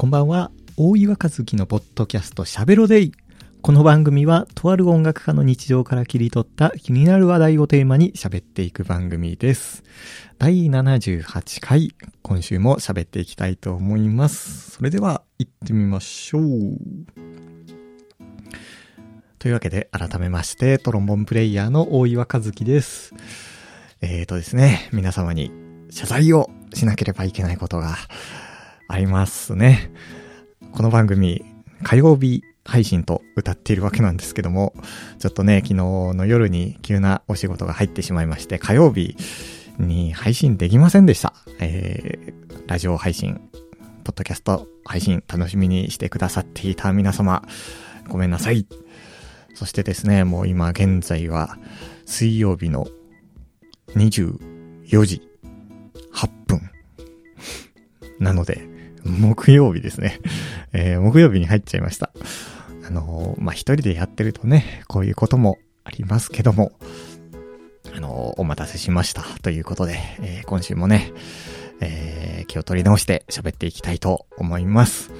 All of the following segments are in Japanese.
こんばんは。大岩和樹のポッドキャストしゃべろデイ。この番組は、とある音楽家の日常から切り取った気になる話題をテーマに喋っていく番組です。第78回、今週も喋っていきたいと思います。それでは、行ってみましょう。というわけで、改めまして、トロンボンプレイヤーの大岩和樹です。えーとですね、皆様に謝罪をしなければいけないことがありますね。この番組、火曜日配信と歌っているわけなんですけども、ちょっとね、昨日の夜に急なお仕事が入ってしまいまして、火曜日に配信できませんでした。えー、ラジオ配信、ポッドキャスト配信楽しみにしてくださっていた皆様、ごめんなさい。そしてですね、もう今現在は水曜日の24時8分。なので、木曜日ですね。えー、木曜日に入っちゃいました。あのーまあ、一人でやってるとね、こういうこともありますけども、あのーお待たせしました。ということで、えー今週もね、えー気を取り直して喋っていきたいと思います。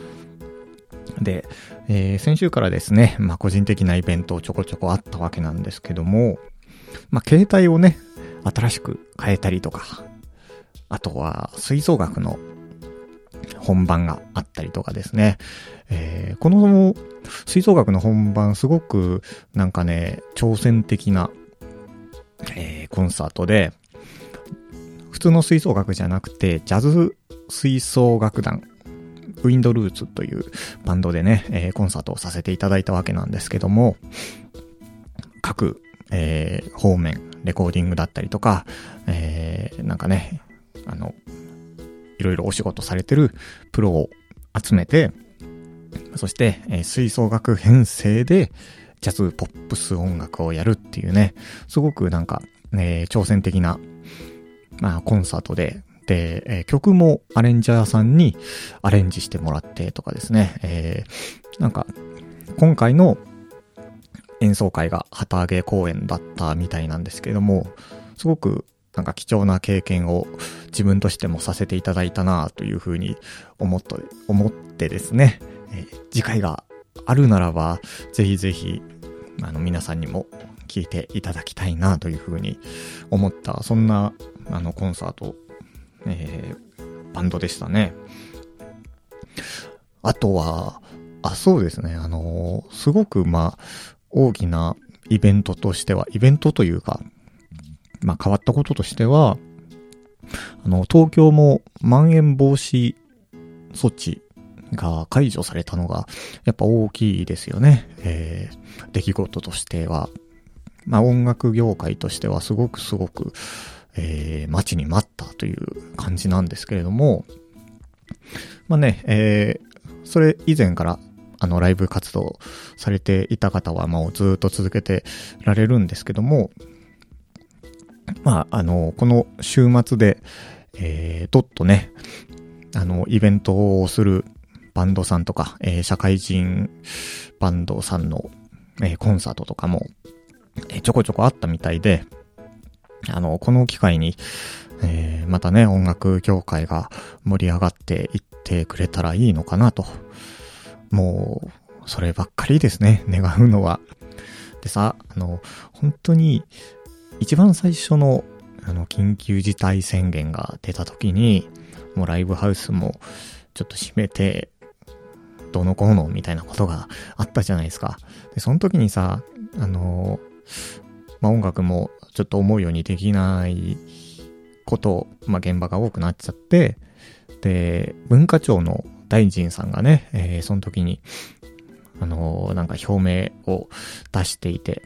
で、えー先週からですね、まあ、個人的なイベントをちょこちょこあったわけなんですけども、まあ、携帯をね、新しく変えたりとか、あとは吹奏楽の本番があったりとかですね。えーこの吹奏楽の本番すごくなんかね、挑戦的な、えーコンサートで、普通の吹奏楽じゃなくて、ジャズ吹奏楽団、ウィンドルーツというバンドでね、えーコンサートをさせていただいたわけなんですけども、各、えー方面、レコーディングだったりとか、えーなんかね、あの、いろいろお仕事されてるプロを集めて、そして、えー吹奏楽編成で、ジャズポップス音楽をやるっていうね、すごくなんか、えー挑戦的な、まあ、コンサートで、で、えー曲もアレンジャーさんにアレンジしてもらってとかですね、えーなんか、今回の演奏会が旗揚げ公演だったみたいなんですけれども、すごくなんか貴重な経験を自分としてもさせていただいたなというふうに思っ、思ってですね、えー次回があるならば、ぜひぜひ、あの皆さんにも聞いていただきたいなというふうに思った、そんなあのコンサート、えーバンドでしたね。あとは、あ、そうですね、あのーすごくまあ、大きなイベントとしては、イベントというか、まあ変わったこととしては、あの、東京もまん延防止措置が解除されたのが、やっぱ大きいですよね。えー、出来事としては。まあ音楽業界としてはすごくすごく、えー、待ちに待ったという感じなんですけれども、まあね、えー、それ以前からあの、ライブ活動されていた方は、もうずっと続けてられるんですけども、まあ、あの、この週末で、えー、どっとね、あの、イベントをするバンドさんとか、えー社会人バンドさんの、えーコンサートとかも、えちょこちょこあったみたいで、あの、この機会に、えーまたね、音楽業界が盛り上がっていってくれたらいいのかなと。もう、そればっかりですね、願うのは。でさ、あの、本当に、一番最初の、あの、緊急事態宣言が出た時に、もうライブハウスも、ちょっと閉めて、どのこうのみたいなことがあったじゃないですか。で、その時にさ、あの、まあ、音楽もちょっと思うようにできないこと、まあ、現場が多くなっちゃって、で、文化庁の大臣さんがね、えーその時に、あの、なんか表明を出していて、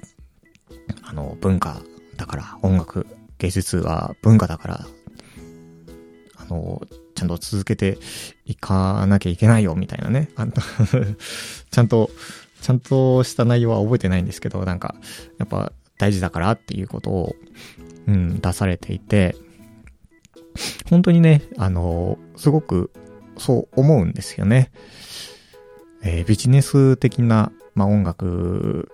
あの、文化だから、音楽、芸術は文化だから、あの、ちゃんと続けていかなきゃいけないよ、みたいなね。あの ちゃんと、ちゃんとした内容は覚えてないんですけど、なんか、やっぱ大事だからっていうことを、うん、出されていて、本当にね、あの、すごくそう思うんですよね。えービジネス的な、まあ、音楽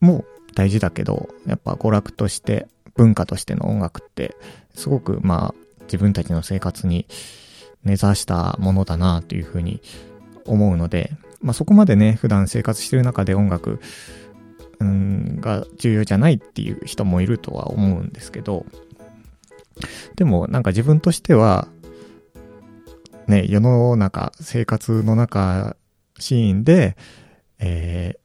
も大事だけど、やっぱ娯楽として、文化としての音楽って、すごくまあ、自分たちの生活に根ざしたものだなというふうに思うので、まあそこまでね、普段生活してる中で音楽、うんが重要じゃないっていう人もいるとは思うんですけど、でもなんか自分としては、ね、世の中、生活の中、シーンで、え、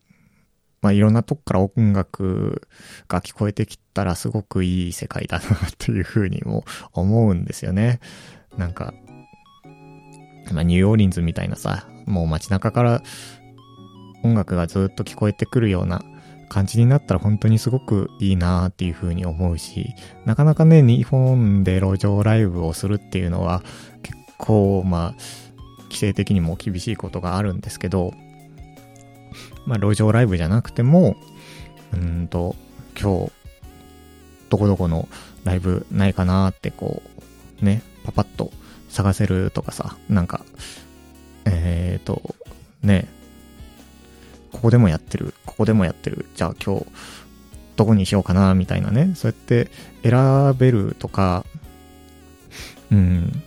まあいろんなとこから音楽が聞こえてきたらすごくいい世界だなというふうにも思うんですよね。なんか、まあニューオーリンズみたいなさ、もう街中から音楽がずっと聞こえてくるような感じになったら本当にすごくいいなっていう風に思うし、なかなかね、日本で路上ライブをするっていうのは結構、まあ、規制的にも厳しいことがあるんですけど、まあ、路上ライブじゃなくても、うんと、今日、どこどこのライブないかなってこう、ね、パパッと探せるとかさ、なんか、えーと、ね、ここでもやってる、ここでもやってる、じゃあ今日、どこにしようかな、みたいなね、そうやって選べるとか、うん、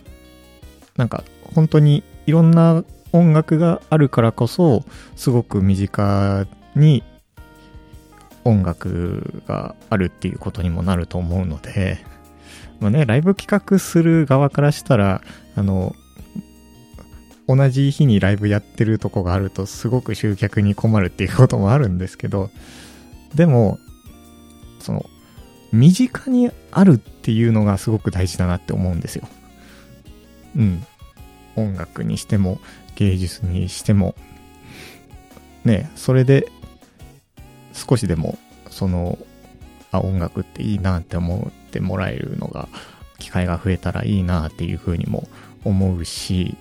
なんか本当にいろんな音楽があるからこそ、すごく身近に音楽があるっていうことにもなると思うので、まあね、ライブ企画する側からしたら、あの、同じ日にライブやってるとこがあるとすごく集客に困るっていうこともあるんですけど、でも、その、身近にあるっていうのがすごく大事だなって思うんですよ。うん。音楽にしても、芸術にしても、ね、それで、少しでも、その、あ、音楽っていいなって思ってもらえるのが、機会が増えたらいいなっていうふうにも思うし、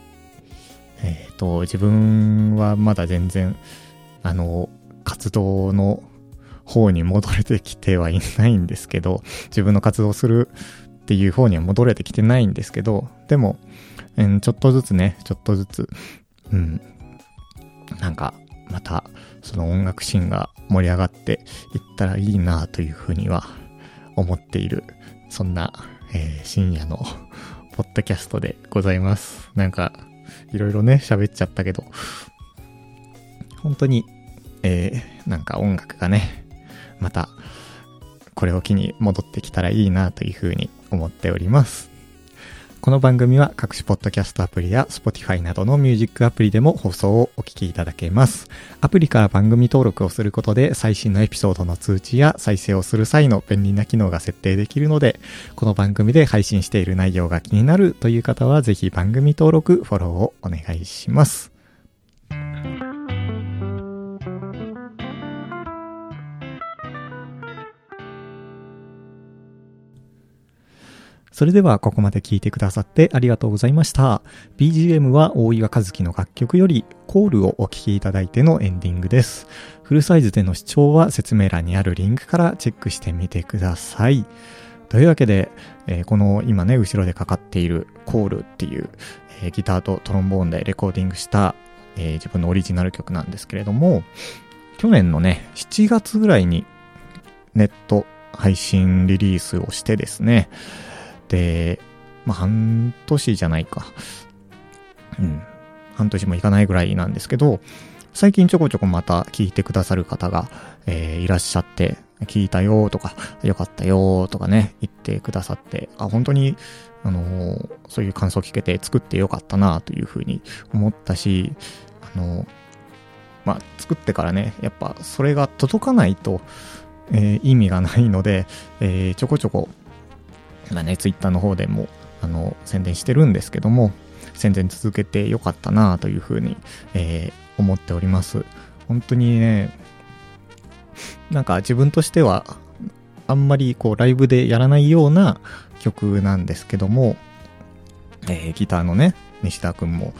えっ、ー、と、自分はまだ全然、あの、活動の方に戻れてきてはいないんですけど、自分の活動するっていう方には戻れてきてないんですけど、でも、うん、ちょっとずつね、ちょっとずつ、うん、なんか、また、その音楽シーンが盛り上がっていったらいいなというふうには思っている、そんな、えー、深夜のポッドキャストでございます。なんか、いろいろね、喋っちゃったけど、本当に、えー、なんか音楽がね、また、これを機に戻ってきたらいいなというふうに思っております。この番組は各種ポッドキャストアプリや Spotify などのミュージックアプリでも放送をお聞きいただけます。アプリから番組登録をすることで最新のエピソードの通知や再生をする際の便利な機能が設定できるので、この番組で配信している内容が気になるという方はぜひ番組登録、フォローをお願いします。それではここまで聞いてくださってありがとうございました。BGM は大岩和樹の楽曲よりコールをお聴きいただいてのエンディングです。フルサイズでの視聴は説明欄にあるリンクからチェックしてみてください。というわけで、えー、この今ね、後ろでかかっているコールっていう、えー、ギターとトロンボーンでレコーディングした、えー、自分のオリジナル曲なんですけれども、去年のね、7月ぐらいにネット配信リリースをしてですね、まあ、半年じゃないか。うん。半年もいかないぐらいなんですけど、最近ちょこちょこまた聞いてくださる方が、えー、いらっしゃって、聞いたよとか、よかったよとかね、言ってくださって、あ、本当に、あのー、そういう感想を聞けて作ってよかったなというふうに思ったし、あのー、まあ、作ってからね、やっぱそれが届かないと、えー、意味がないので、えちょこちょこまあね、ツイッターの方でも、あの、宣伝してるんですけども、宣伝続けてよかったなというふうに、えー、思っております。本当にね、なんか自分としては、あんまりこうライブでやらないような曲なんですけども、えー、ギターのね、西田くんも、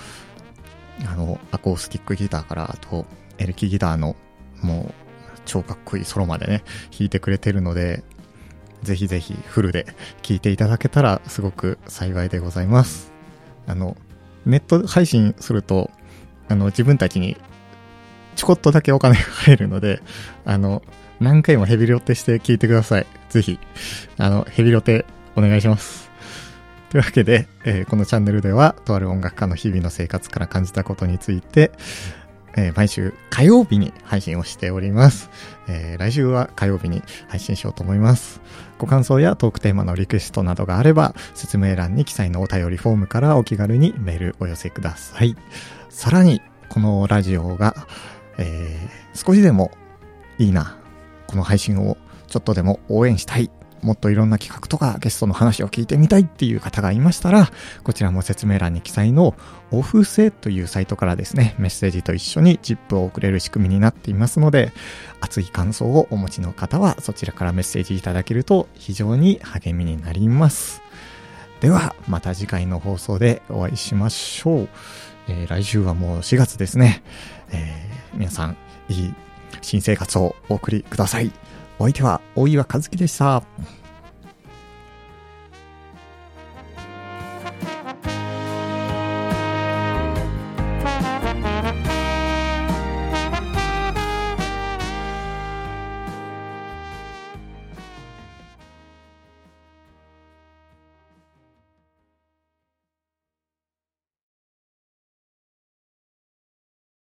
あの、アコースティックギターから、あと、エレキギターの、もう、超かっこいいソロまでね、弾いてくれてるので、ぜひぜひフルで聞いていただけたらすごく幸いでございます。あの、ネット配信すると、あの、自分たちにちょこっとだけお金が入るので、あの、何回もヘビロテして聞いてください。ぜひ、あの、ヘビロテお願いします。というわけで、えーこのチャンネルでは、とある音楽家の日々の生活から感じたことについて、えー毎週火曜日に配信をしております。えー来週は火曜日に配信しようと思います。ご感想やトークテーマのリクエストなどがあれば、説明欄に記載のお便りフォームからお気軽にメールお寄せください。さらに、このラジオが、えー少しでもいいな、この配信をちょっとでも応援したい、もっといろんな企画とかゲストの話を聞いてみたいっていう方がいましたら、こちらも説明欄に記載のオフセというサイトからですね、メッセージと一緒に ZIP を送れる仕組みになっていますので、熱い感想をお持ちの方はそちらからメッセージいただけると非常に励みになります。では、また次回の放送でお会いしましょう。えー来週はもう4月ですね。えー皆さん、いい新生活をお送りください。お相手は大岩和樹でした。